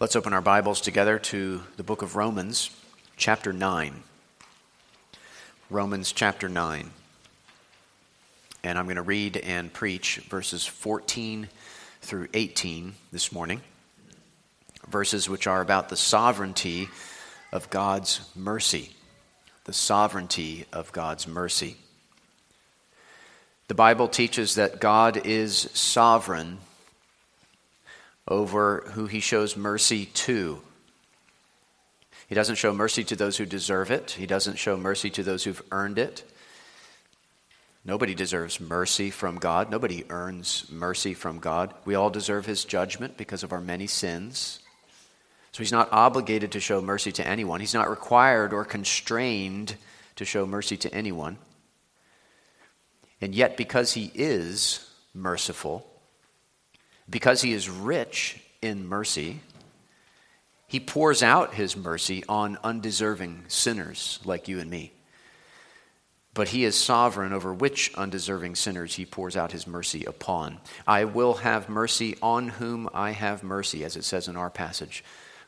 Let's open our Bibles together to the book of Romans, chapter 9. Romans chapter 9. And I'm going to read and preach verses 14 through 18 this morning. Verses which are about the sovereignty of God's mercy. The sovereignty of God's mercy. The Bible teaches that God is sovereign over who he shows mercy to. He doesn't show mercy to those who deserve it, he doesn't show mercy to those who've earned it. Nobody deserves mercy from God. Nobody earns mercy from God. We all deserve his judgment because of our many sins. So he's not obligated to show mercy to anyone. He's not required or constrained to show mercy to anyone. And yet, because he is merciful, because he is rich in mercy, he pours out his mercy on undeserving sinners like you and me. But he is sovereign over which undeserving sinners he pours out his mercy upon. I will have mercy on whom I have mercy, as it says in our passage,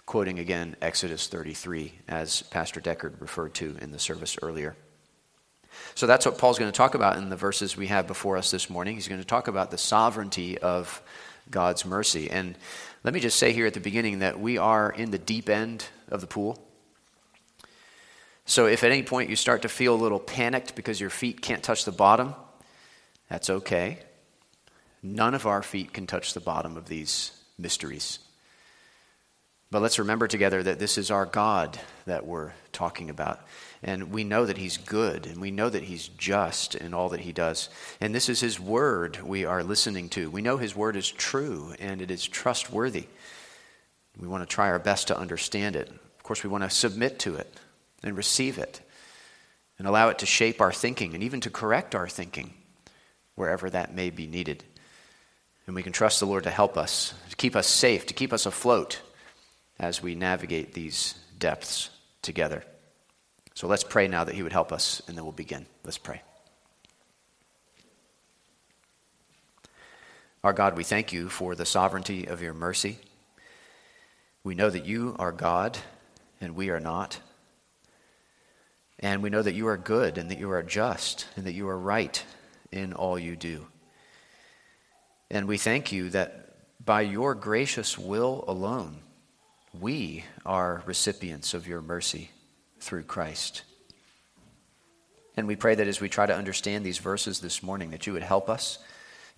quoting again Exodus 33, as Pastor Deckard referred to in the service earlier. So that's what Paul's going to talk about in the verses we have before us this morning. He's going to talk about the sovereignty of God's mercy. And let me just say here at the beginning that we are in the deep end of the pool. So if at any point you start to feel a little panicked because your feet can't touch the bottom, that's okay. None of our feet can touch the bottom of these mysteries. But let's remember together that this is our God that we're talking about. And we know that He's good, and we know that He's just in all that He does. And this is His word we are listening to. We know His word is true and it is trustworthy. We want to try our best to understand it. Of course, we want to submit to it and receive it and allow it to shape our thinking and even to correct our thinking wherever that may be needed. And we can trust the Lord to help us, to keep us safe, to keep us afloat as we navigate these depths together. So let's pray now that He would help us, and then we'll begin. Let's pray. Our God, we thank you for the sovereignty of your mercy. We know that you are God and we are not. And we know that you are good and that you are just and that you are right in all you do. And we thank you that by your gracious will alone, we are recipients of your mercy through Christ. And we pray that as we try to understand these verses this morning, that you would help us,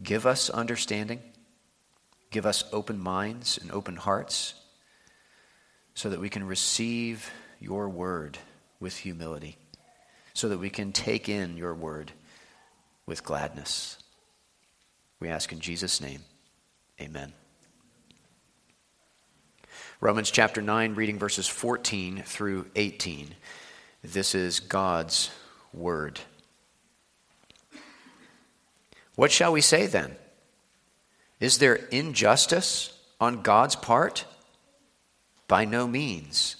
give us understanding, give us open minds and open hearts, so that we can receive your word with humility, so that we can take in your word with gladness. We ask in Jesus' name, amen. Romans chapter 9, reading verses 14 through 18. This is God's word. What shall we say then? Is there injustice on God's part? By no means.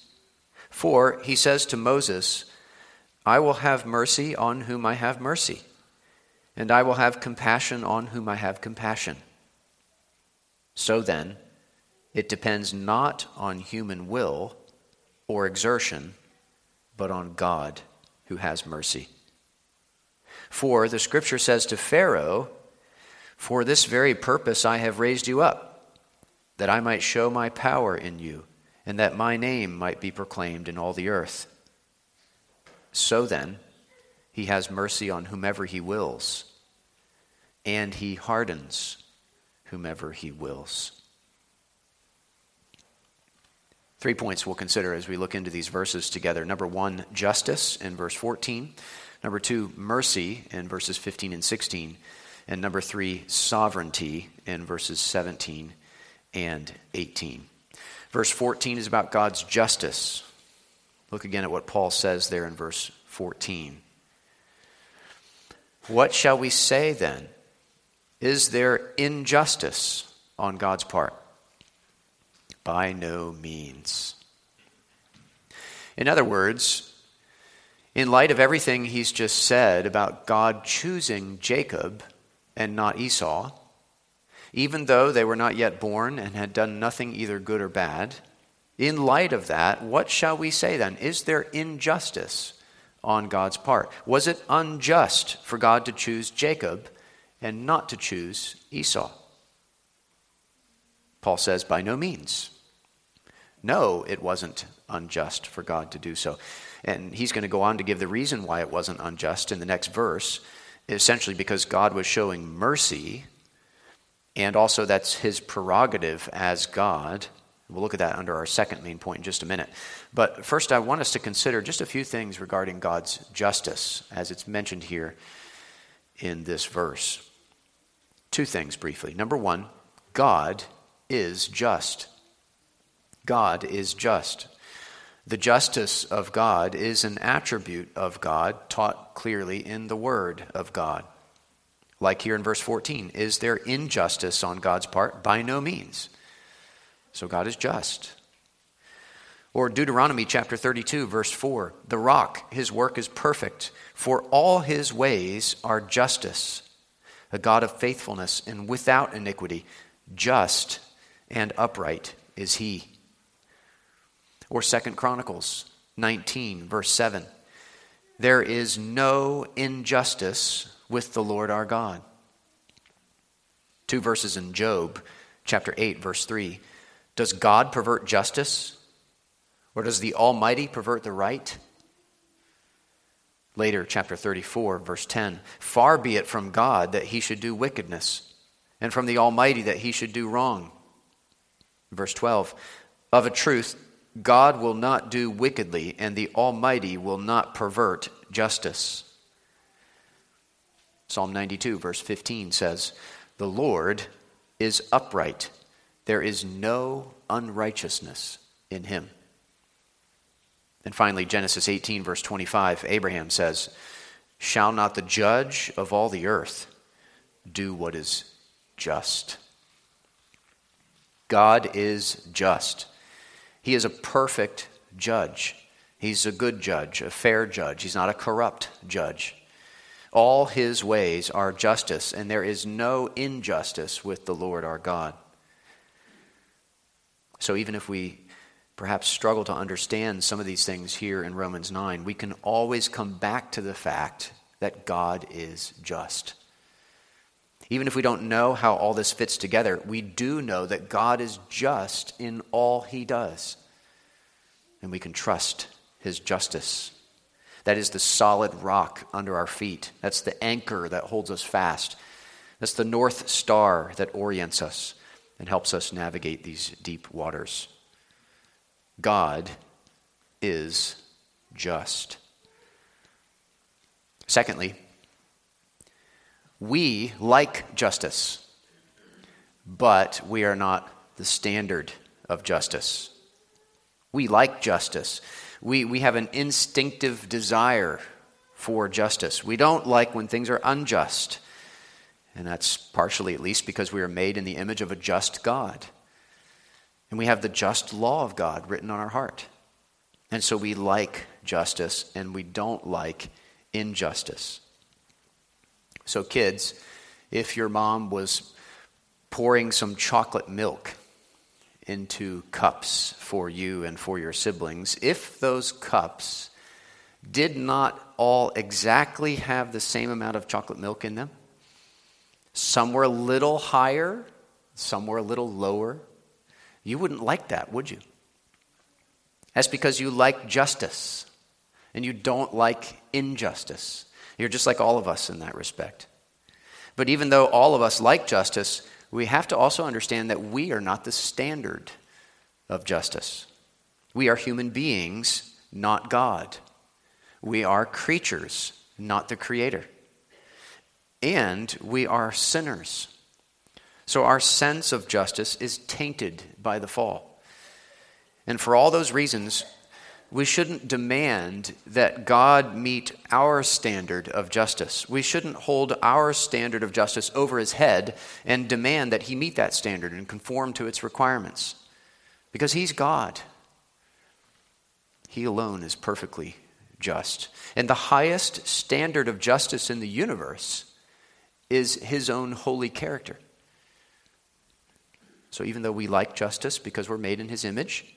For he says to Moses, I will have mercy on whom I have mercy, and I will have compassion on whom I have compassion. So then, it depends not on human will or exertion, but on God who has mercy. For the scripture says to Pharaoh, For this very purpose I have raised you up, that I might show my power in you, and that my name might be proclaimed in all the earth. So then, he has mercy on whomever he wills, and he hardens whomever he wills. Three points we'll consider as we look into these verses together. Number one, justice in verse 14. Number two, mercy in verses 15 and 16. And number three, sovereignty in verses 17 and 18. Verse 14 is about God's justice. Look again at what Paul says there in verse 14. What shall we say then? Is there injustice on God's part? By no means. In other words, in light of everything he's just said about God choosing Jacob and not Esau, even though they were not yet born and had done nothing either good or bad, In light of that, what shall we say then? Is there injustice on God's part? Was it unjust for God to choose Jacob and not to choose Esau? Paul says, by no means. No, it wasn't unjust for God to do so. And he's going to go on to give the reason why it wasn't unjust in the next verse, essentially because God was showing mercy, and also that's his prerogative as God. We'll look at that under our second main point in just a minute. But first, I want us to consider just a few things regarding God's justice, as it's mentioned here in this verse. Two things briefly. Number one, God is just. God is just. The justice of God is an attribute of God taught clearly in the Word of God. Like here in verse 14, is there injustice on God's part? By no means. So God is just. Or Deuteronomy chapter 32, verse 4 The rock, his work is perfect, for all his ways are justice, a God of faithfulness and without iniquity, just and upright is he. Or Second Chronicles 19, verse 7. There is no injustice with the Lord our God. Two verses in Job, chapter 8, verse 3. Does God pervert justice? Or does the Almighty pervert the right? Later, chapter 34, verse 10. Far be it from God that he should do wickedness, and from the Almighty that he should do wrong. Verse 12. Of a truth, God will not do wickedly, and the Almighty will not pervert justice. Psalm 92, verse 15 says, The Lord is upright, there is no unrighteousness in him. And finally, Genesis 18, verse 25, Abraham says, Shall not the judge of all the earth do what is just? God is just. He is a perfect judge. He's a good judge, a fair judge. He's not a corrupt judge. All his ways are justice, and there is no injustice with the Lord our God. So even if we perhaps struggle to understand some of these things here in Romans 9, we can always come back to the fact that God is just. Even if we don't know how all this fits together, we do know that God is just in all he does. And we can trust his justice. That is the solid rock under our feet. That's the anchor that holds us fast. That's the north star that orients us and helps us navigate these deep waters. God is just. Secondly, we like justice, but we are not the standard of justice. We like justice. We, we have an instinctive desire for justice. We don't like when things are unjust. And that's partially, at least, because we are made in the image of a just God. And we have the just law of God written on our heart. And so we like justice and we don't like injustice. So, kids, if your mom was pouring some chocolate milk into cups for you and for your siblings, if those cups did not all exactly have the same amount of chocolate milk in them, some were a little higher, some were a little lower, you wouldn't like that, would you? That's because you like justice and you don't like injustice. You're just like all of us in that respect. But even though all of us like justice, we have to also understand that we are not the standard of justice. We are human beings, not God. We are creatures, not the Creator. And we are sinners. So our sense of justice is tainted by the fall. And for all those reasons, we shouldn't demand that God meet our standard of justice. We shouldn't hold our standard of justice over his head and demand that he meet that standard and conform to its requirements. Because he's God. He alone is perfectly just. And the highest standard of justice in the universe is his own holy character. So even though we like justice because we're made in his image,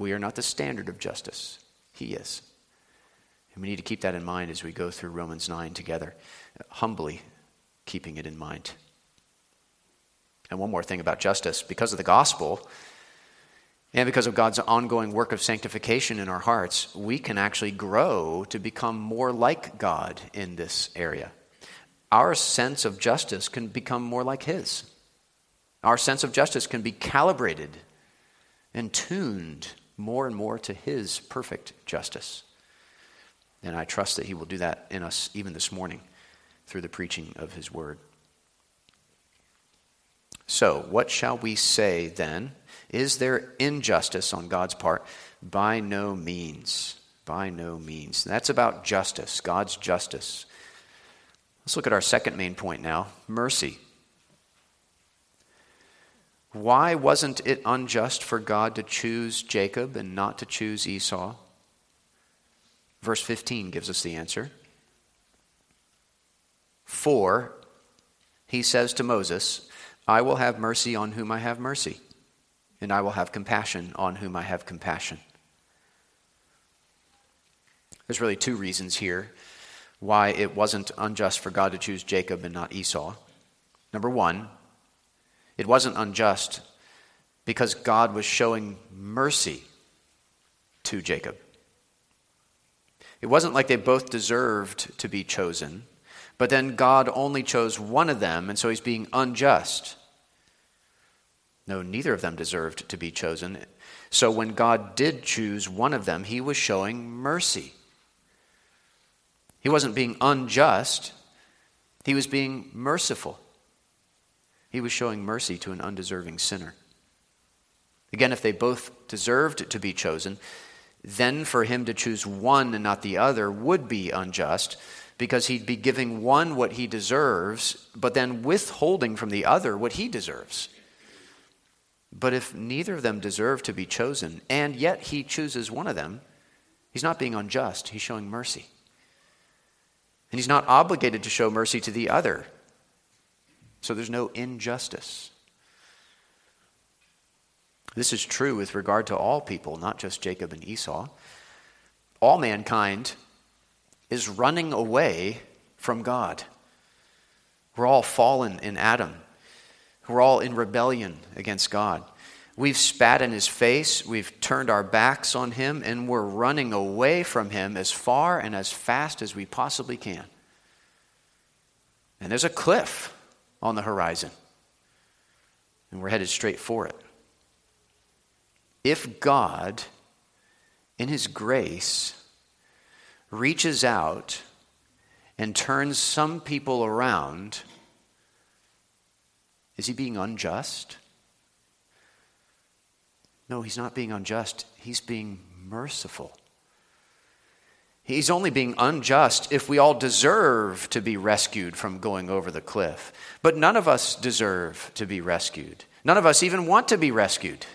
We are not the standard of justice, He is. And we need to keep that in mind as we go through Romans 9 together, humbly keeping it in mind. And one more thing about justice because of the gospel, and because of God's ongoing work of sanctification in our hearts, we can actually grow to become more like God in this area. Our sense of justice can become more like His. Our sense of justice can be calibrated and tuned more and more to His perfect justice. And I trust that He will do that in us even this morning through the preaching of His Word. So, what shall we say then? Is there injustice on God's part? By no means. By no means. That's about justice, God's justice. Let's look at our second main point now mercy. Why wasn't it unjust for God to choose Jacob and not to choose Esau? Verse 15 gives us the answer. For, he says to Moses, I will have mercy on whom I have mercy, and I will have compassion on whom I have compassion. There's really two reasons here why it wasn't unjust for God to choose Jacob and not Esau. Number one, it wasn't unjust because God was showing mercy to Jacob. It wasn't like they both deserved to be chosen, but then God only chose one of them, and so he's being unjust. No, neither of them deserved to be chosen. So when God did choose one of them, he was showing mercy. He wasn't being unjust, he was being merciful. He was showing mercy to an undeserving sinner. Again, if they both deserved to be chosen, then for him to choose one and not the other would be unjust because he'd be giving one what he deserves, but then withholding from the other what he deserves. But if neither of them deserve to be chosen, and yet he chooses one of them, he's not being unjust, he's showing mercy. And he's not obligated to show mercy to the other. So there's no injustice. This is true with regard to all people, not just Jacob and Esau. All mankind is running away from God. We're all fallen in Adam. We're all in rebellion against God. We've spat in his face, we've turned our backs on him, and we're running away from him as far and as fast as we possibly can. And there's a cliff on the horizon, and we're headed straight for it. If God, in his grace, reaches out and turns some people around, is he being unjust? No, he's not being unjust. He's being merciful. He's only being unjust if we all deserve to be rescued from going over the cliff. But none of us deserve to be rescued. None of us even want to be rescued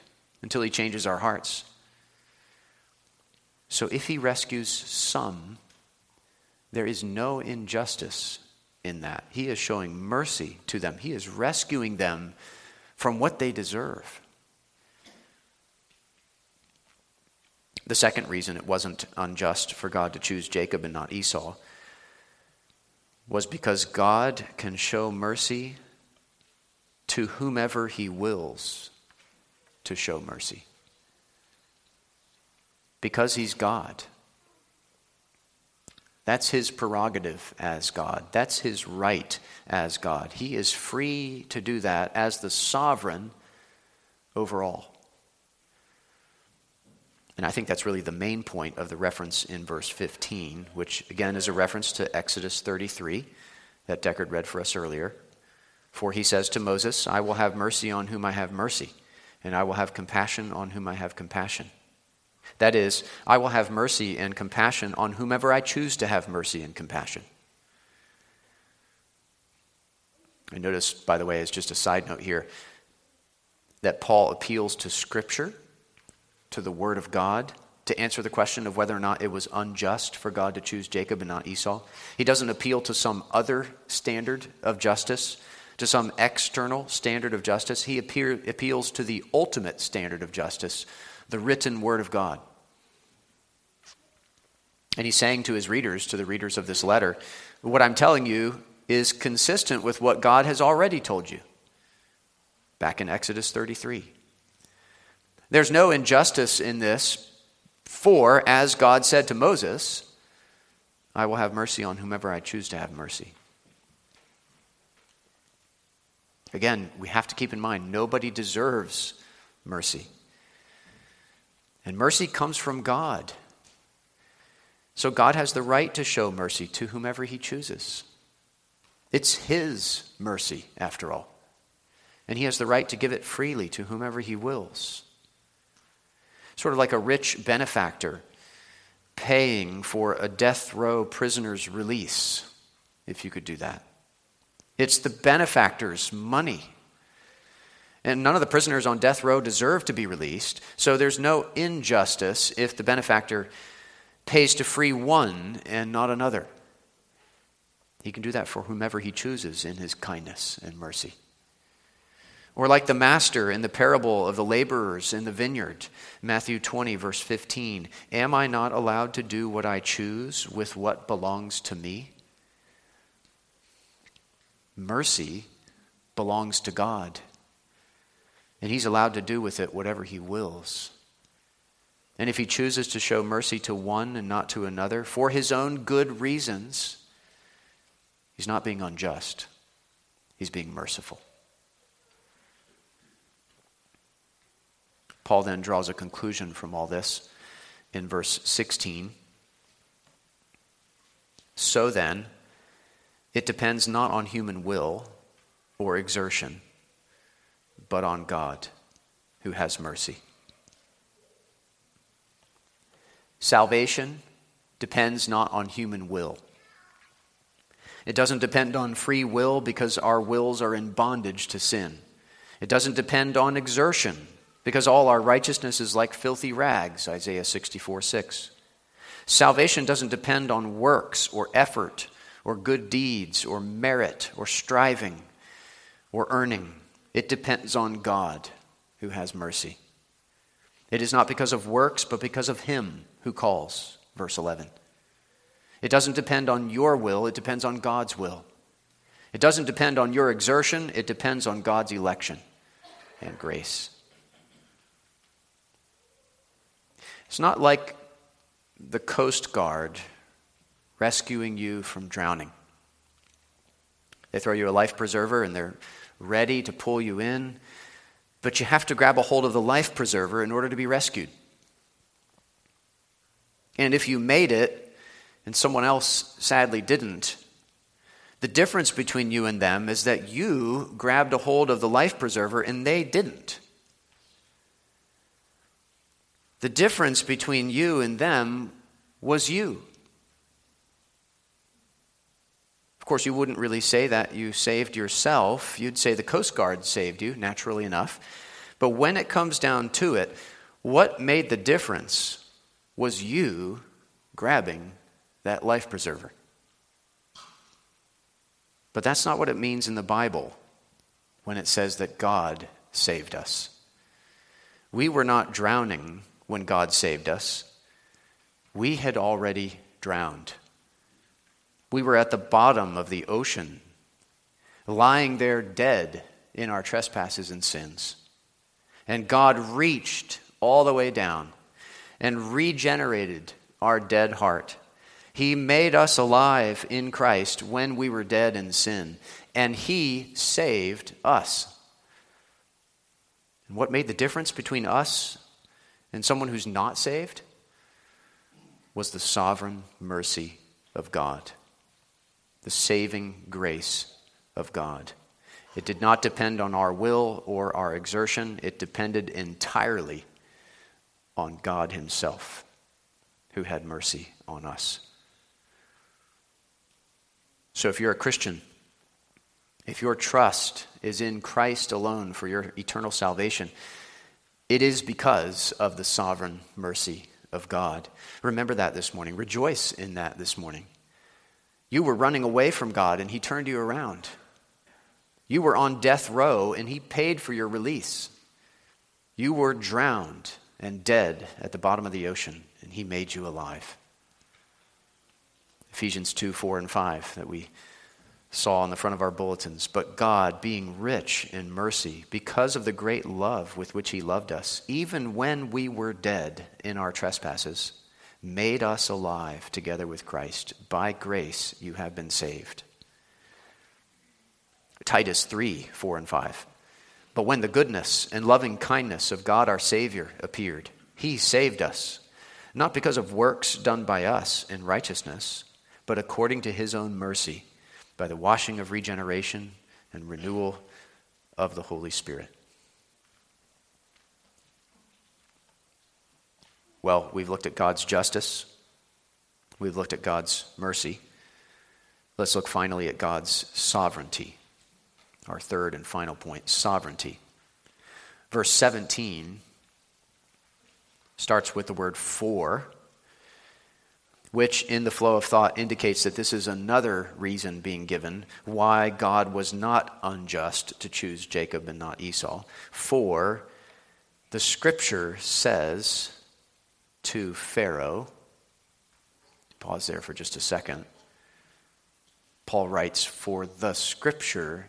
until he changes our hearts. So if he rescues some, there is no injustice in that. He is showing mercy to them, he is rescuing them from what they deserve. The second reason it wasn't unjust for God to choose Jacob and not Esau was because God can show mercy to whomever he wills to show mercy. Because he's God. That's his prerogative as God. That's his right as God. He is free to do that as the sovereign over all. And I think that's really the main point of the reference in verse 15, which again is a reference to Exodus 33 that Deckard read for us earlier. For he says to Moses, I will have mercy on whom I have mercy, and I will have compassion on whom I have compassion. That is, I will have mercy and compassion on whomever I choose to have mercy and compassion. I notice, by the way, as just a side note here, that Paul appeals to Scripture to the Word of God to answer the question of whether or not it was unjust for God to choose Jacob and not Esau. He doesn't appeal to some other standard of justice, to some external standard of justice. He appear, appeals to the ultimate standard of justice, the written word of God. And he's saying to his readers, to the readers of this letter, what I'm telling you is consistent with what God has already told you back in Exodus 33. There's no injustice in this, for as God said to Moses, I will have mercy on whomever I choose to have mercy. Again, we have to keep in mind nobody deserves mercy. And mercy comes from God. So God has the right to show mercy to whomever he chooses. It's his mercy, after all. And he has the right to give it freely to whomever he wills. Sort of like a rich benefactor paying for a death row prisoner's release, if you could do that. It's the benefactor's money. And none of the prisoners on death row deserve to be released, so there's no injustice if the benefactor pays to free one and not another. He can do that for whomever he chooses in his kindness and mercy. Or like the master in the parable of the laborers in the vineyard, Matthew 20, verse 15 Am I not allowed to do what I choose with what belongs to me? Mercy belongs to God, and He's allowed to do with it whatever He wills. And if He chooses to show mercy to one and not to another for His own good reasons, He's not being unjust, He's being merciful. Paul then draws a conclusion from all this in verse 16. So then, it depends not on human will or exertion, but on God who has mercy. Salvation depends not on human will. It doesn't depend on free will because our wills are in bondage to sin. It doesn't depend on exertion because all our righteousness is like filthy rags, Isaiah 64 6. Salvation doesn't depend on works or effort or good deeds or merit or striving or earning. It depends on God who has mercy. It is not because of works, but because of Him who calls. Verse 11. It doesn't depend on your will, it depends on God's will. It doesn't depend on your exertion, it depends on God's election and grace. It's not like the Coast Guard rescuing you from drowning. They throw you a life preserver and they're ready to pull you in, but you have to grab a hold of the life preserver in order to be rescued. And if you made it and someone else sadly didn't, the difference between you and them is that you grabbed a hold of the life preserver and they didn't. The difference between you and them was you. Of course, you wouldn't really say that you saved yourself. You'd say the Coast Guard saved you, naturally enough. But when it comes down to it, what made the difference was you grabbing that life preserver. But that's not what it means in the Bible when it says that God saved us. We were not drowning when God saved us, we had already drowned. We were at the bottom of the ocean, lying there dead in our trespasses and sins. And God reached all the way down and regenerated our dead heart. He made us alive in Christ when we were dead in sin, and He saved us. And what made the difference between us and someone who's not saved was the sovereign mercy of God the saving grace of God. It did not depend on our will or our exertion, it depended entirely on God Himself, who had mercy on us. So, if you're a Christian, if your trust is in Christ alone for your eternal salvation, it is because of the sovereign mercy of God. Remember that this morning. Rejoice in that this morning. You were running away from God and He turned you around. You were on death row and He paid for your release. You were drowned and dead at the bottom of the ocean, and he made you alive. Ephesians 2 4 and 5 that we saw on the front of our bulletins. But God, being rich in mercy, because of the great love with which he loved us, even when we were dead in our trespasses, made us alive together with Christ. By grace you have been saved. Titus 3 4 and 5. But when the goodness and loving kindness of God our Savior appeared, he saved us, not because of works done by us in righteousness, but according to his own mercy, by the washing of regeneration and renewal of the Holy Spirit. Well, we've looked at God's justice, we've looked at God's mercy. Let's look finally at God's sovereignty. Our third and final point sovereignty. Verse 17 starts with the word for, which in the flow of thought indicates that this is another reason being given why God was not unjust to choose Jacob and not Esau. For the scripture says to Pharaoh, pause there for just a second. Paul writes, For the scripture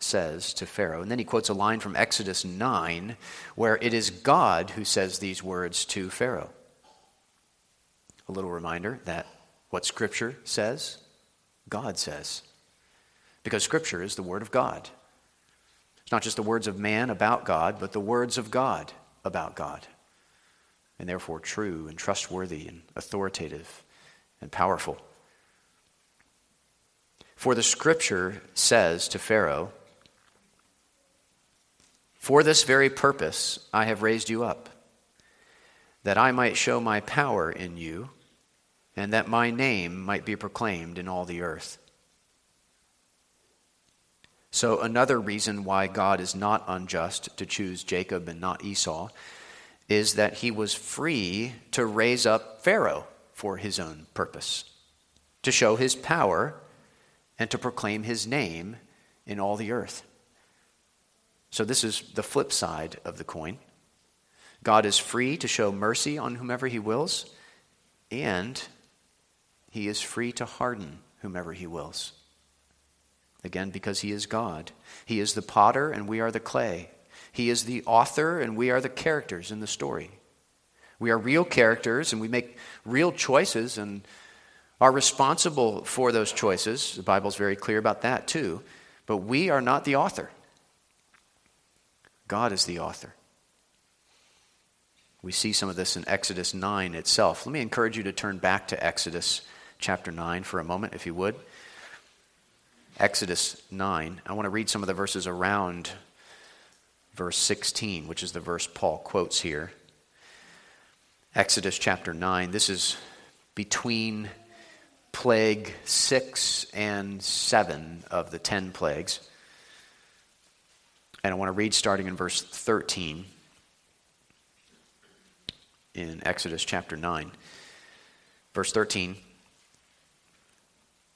says to Pharaoh. And then he quotes a line from Exodus 9 where it is God who says these words to Pharaoh. A little reminder that what Scripture says, God says. Because Scripture is the Word of God. It's not just the words of man about God, but the words of God about God. And therefore true and trustworthy and authoritative and powerful. For the Scripture says to Pharaoh, for this very purpose I have raised you up, that I might show my power in you, and that my name might be proclaimed in all the earth. So, another reason why God is not unjust to choose Jacob and not Esau is that he was free to raise up Pharaoh for his own purpose, to show his power and to proclaim his name in all the earth. So, this is the flip side of the coin. God is free to show mercy on whomever he wills, and he is free to harden whomever he wills. Again, because he is God. He is the potter, and we are the clay. He is the author, and we are the characters in the story. We are real characters, and we make real choices and are responsible for those choices. The Bible's very clear about that, too. But we are not the author. God is the author. We see some of this in Exodus 9 itself. Let me encourage you to turn back to Exodus chapter 9 for a moment, if you would. Exodus 9. I want to read some of the verses around verse 16, which is the verse Paul quotes here. Exodus chapter 9. This is between plague 6 and 7 of the 10 plagues. And I want to read starting in verse 13 in Exodus chapter 9. Verse 13.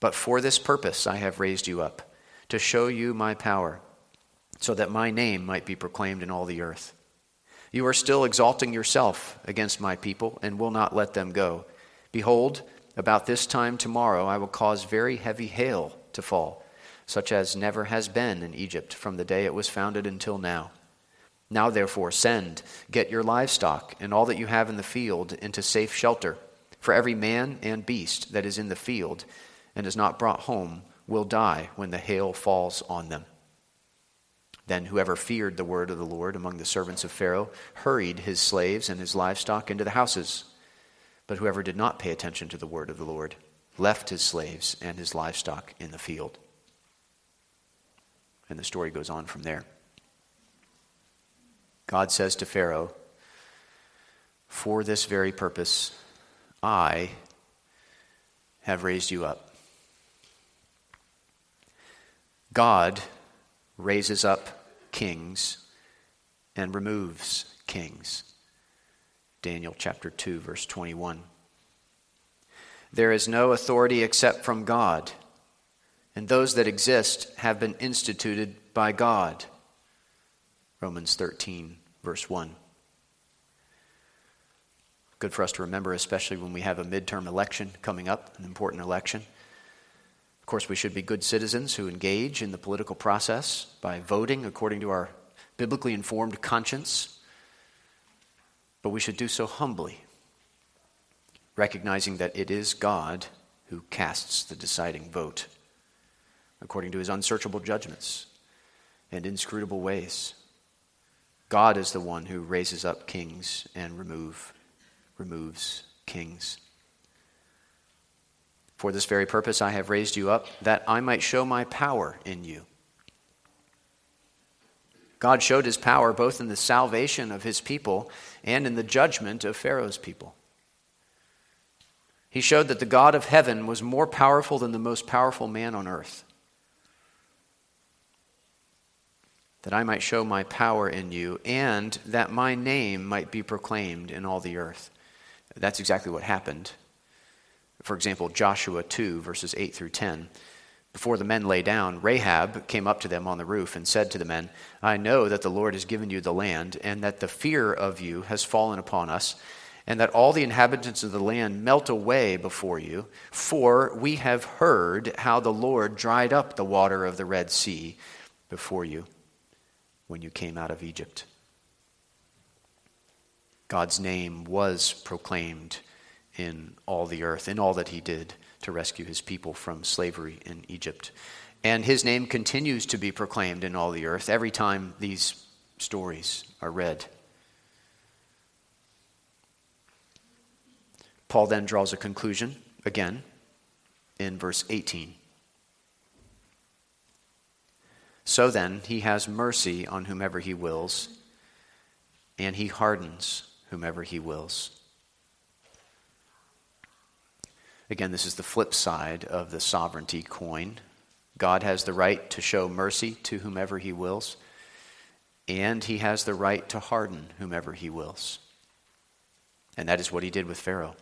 But for this purpose I have raised you up, to show you my power, so that my name might be proclaimed in all the earth. You are still exalting yourself against my people, and will not let them go. Behold, about this time tomorrow I will cause very heavy hail to fall such as never has been in Egypt from the day it was founded until now. Now, therefore, send, get your livestock and all that you have in the field into safe shelter, for every man and beast that is in the field and is not brought home will die when the hail falls on them. Then whoever feared the word of the Lord among the servants of Pharaoh hurried his slaves and his livestock into the houses. But whoever did not pay attention to the word of the Lord left his slaves and his livestock in the field. And the story goes on from there. God says to Pharaoh, For this very purpose, I have raised you up. God raises up kings and removes kings. Daniel chapter 2, verse 21. There is no authority except from God, and those that exist have been instituted by God. Romans 13, verse 1. Good for us to remember, especially when we have a midterm election coming up, an important election. Of course, we should be good citizens who engage in the political process by voting according to our biblically informed conscience, but we should do so humbly, recognizing that it is God who casts the deciding vote according to his unsearchable judgments and inscrutable ways. God is the one who raises up kings and remove removes kings. For this very purpose I have raised you up, that I might show my power in you. God showed his power both in the salvation of his people and in the judgment of Pharaoh's people. He showed that the God of heaven was more powerful than the most powerful man on earth. That I might show my power in you, and that my name might be proclaimed in all the earth. That's exactly what happened. For example, Joshua 2, verses 8 through 10. Before the men lay down, Rahab came up to them on the roof and said to the men, I know that the Lord has given you the land, and that the fear of you has fallen upon us, and that all the inhabitants of the land melt away before you. For we have heard how the Lord dried up the water of the Red Sea before you when you came out of Egypt. God's name was proclaimed in all the earth, in all that he did to rescue his people from slavery in Egypt. And his name continues to be proclaimed in all the earth every time these stories are read. Paul then draws a conclusion again in verse 18. So then, he has mercy on whomever he wills, and he hardens whomever he wills. Again, this is the flip side of the sovereignty coin. God has the right to show mercy to whomever he wills, and he has the right to harden whomever he wills. And that is what he did with Pharaoh.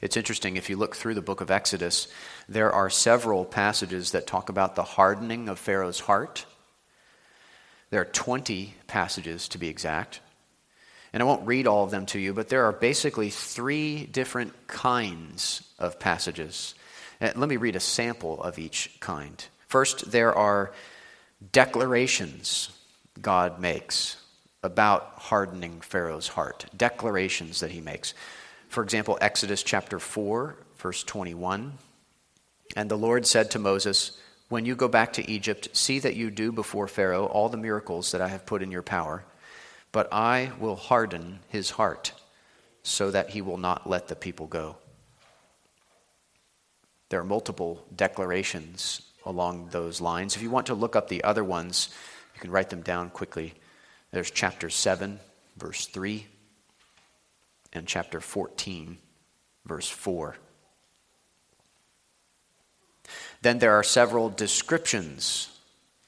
It's interesting, if you look through the book of Exodus, there are several passages that talk about the hardening of Pharaoh's heart there are 20 passages to be exact. And I won't read all of them to you, but there are basically three different kinds of passages. Uh, let me read a sample of each kind. First, there are declarations God makes about hardening Pharaoh's heart. Declarations that he makes. For example, Exodus chapter 4, verse 21. And the Lord said to Moses, when you go back to Egypt, see that you do before Pharaoh all the miracles that I have put in your power, but I will harden his heart so that he will not let the people go. There are multiple declarations along those lines. If you want to look up the other ones, you can write them down quickly. There's chapter 7, verse 3, and chapter 14, verse 4. Then there are several descriptions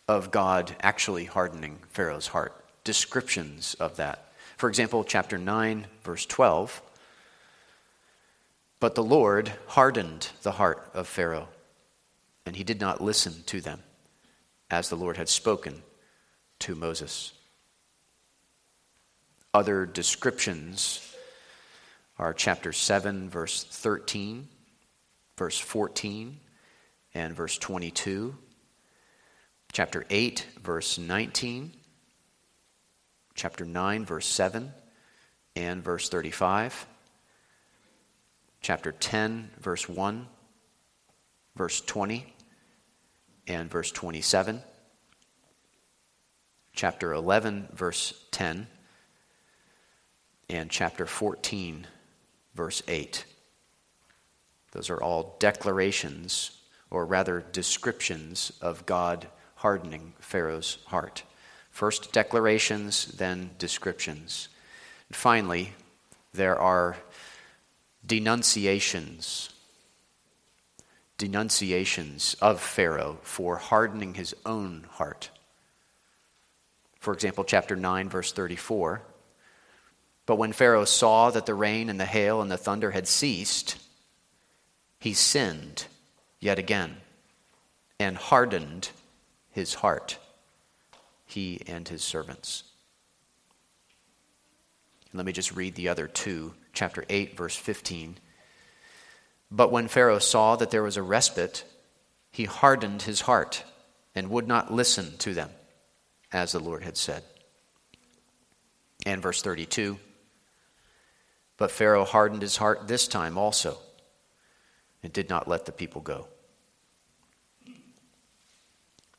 of God actually hardening Pharaoh's heart. Descriptions of that. For example, chapter 9, verse 12. But the Lord hardened the heart of Pharaoh, and he did not listen to them, as the Lord had spoken to Moses. Other descriptions are chapter 7, verse 13, verse 14, and verse 22, chapter 8, verse 19, chapter 9, verse 7, and verse 35, chapter 10, verse 1, verse 20, and verse 27, chapter 11, verse 10, and chapter 14, verse 8. Those are all declarations or rather descriptions of God hardening Pharaoh's heart. First declarations, then descriptions. Finally, there are denunciations. Denunciations of Pharaoh for hardening his own heart. For example, chapter 9, verse 34. But when Pharaoh saw that the rain and the hail and the thunder had ceased, he sinned yet again and hardened his heart, he and his servants. Let me just read the other two, chapter 8, verse 15. But when Pharaoh saw that there was a respite, he hardened his heart and would not listen to them, as the Lord had said. And verse 32 But Pharaoh hardened his heart this time also and did not let the people go.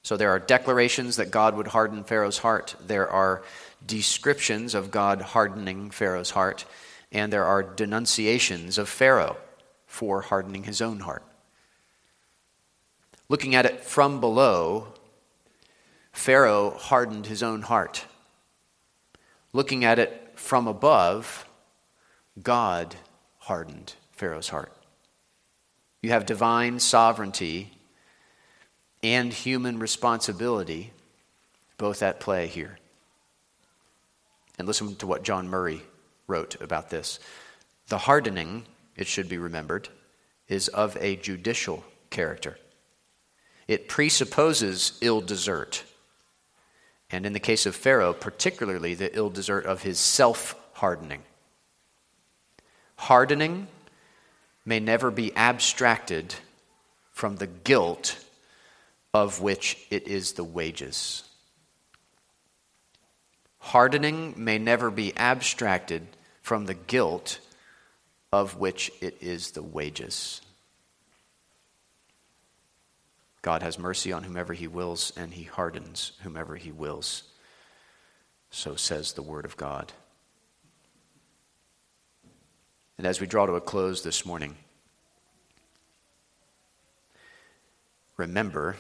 So there are declarations that God would harden Pharaoh's heart. There are descriptions of God hardening Pharaoh's heart. And there are denunciations of Pharaoh for hardening his own heart. Looking at it from below, Pharaoh hardened his own heart. Looking at it from above, God hardened Pharaoh's heart. You have divine sovereignty and human responsibility both at play here. And listen to what John Murray wrote about this. The hardening, it should be remembered, is of a judicial character. It presupposes ill desert. And in the case of Pharaoh, particularly the ill desert of his self hardening. Hardening may never be abstracted from the guilt of which it is the wages. Hardening may never be abstracted from the guilt of which it is the wages. God has mercy on whomever he wills, and he hardens whomever he wills. So says the Word of God. And as we draw to a close this morning, remember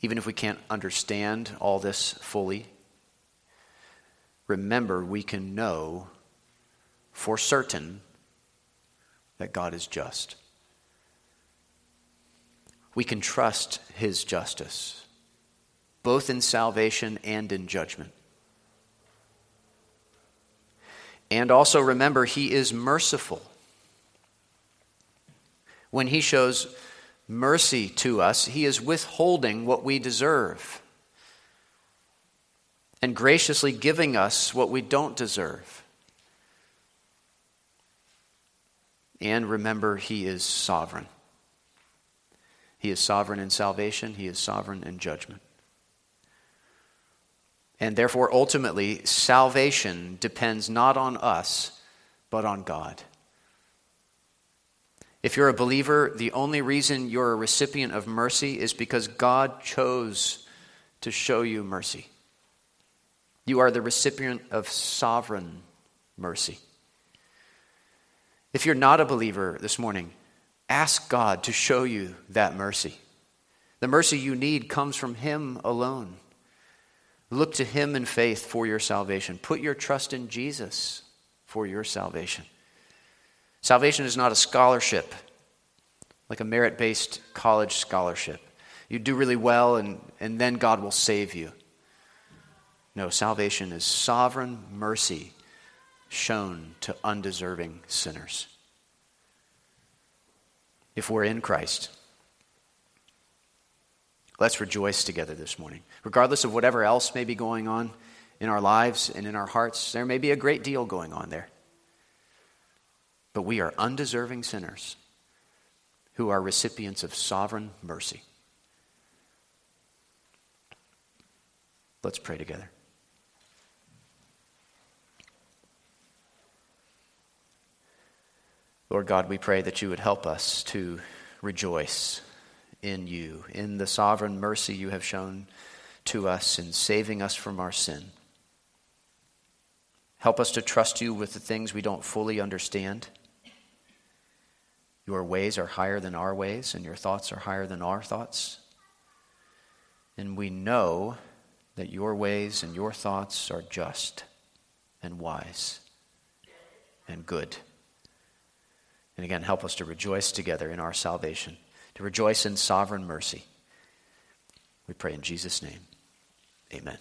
even if we can't understand all this fully, remember we can know for certain that God is just. We can trust his justice, both in salvation and in judgment. And also remember, he is merciful. When he shows mercy to us, He is withholding what we deserve and graciously giving us what we don't deserve. And remember, He is sovereign. He is sovereign in salvation, He is sovereign in judgment. And therefore, ultimately, salvation depends not on us, but on God. If you're a believer, the only reason you're a recipient of mercy is because God chose to show you mercy. You are the recipient of sovereign mercy. If you're not a believer this morning, ask God to show you that mercy. The mercy you need comes from Him alone. Look to Him in faith for your salvation. Put your trust in Jesus for your salvation. Salvation is not a scholarship, like a merit based college scholarship. You do really well, and, and then God will save you. No, salvation is sovereign mercy shown to undeserving sinners. If we're in Christ, let's rejoice together this morning. Regardless of whatever else may be going on in our lives and in our hearts, there may be a great deal going on there. But we are undeserving sinners who are recipients of sovereign mercy. Let's pray together. Lord God, we pray that you would help us to rejoice in you, in the sovereign mercy you have shown to us in saving us from our sin. Help us to trust you with the things we don't fully understand. Your ways are higher than our ways, and your thoughts are higher than our thoughts. And we know that your ways and your thoughts are just and wise and good. And again, help us to rejoice together in our salvation, to rejoice in sovereign mercy. We pray in Jesus' name. Amen.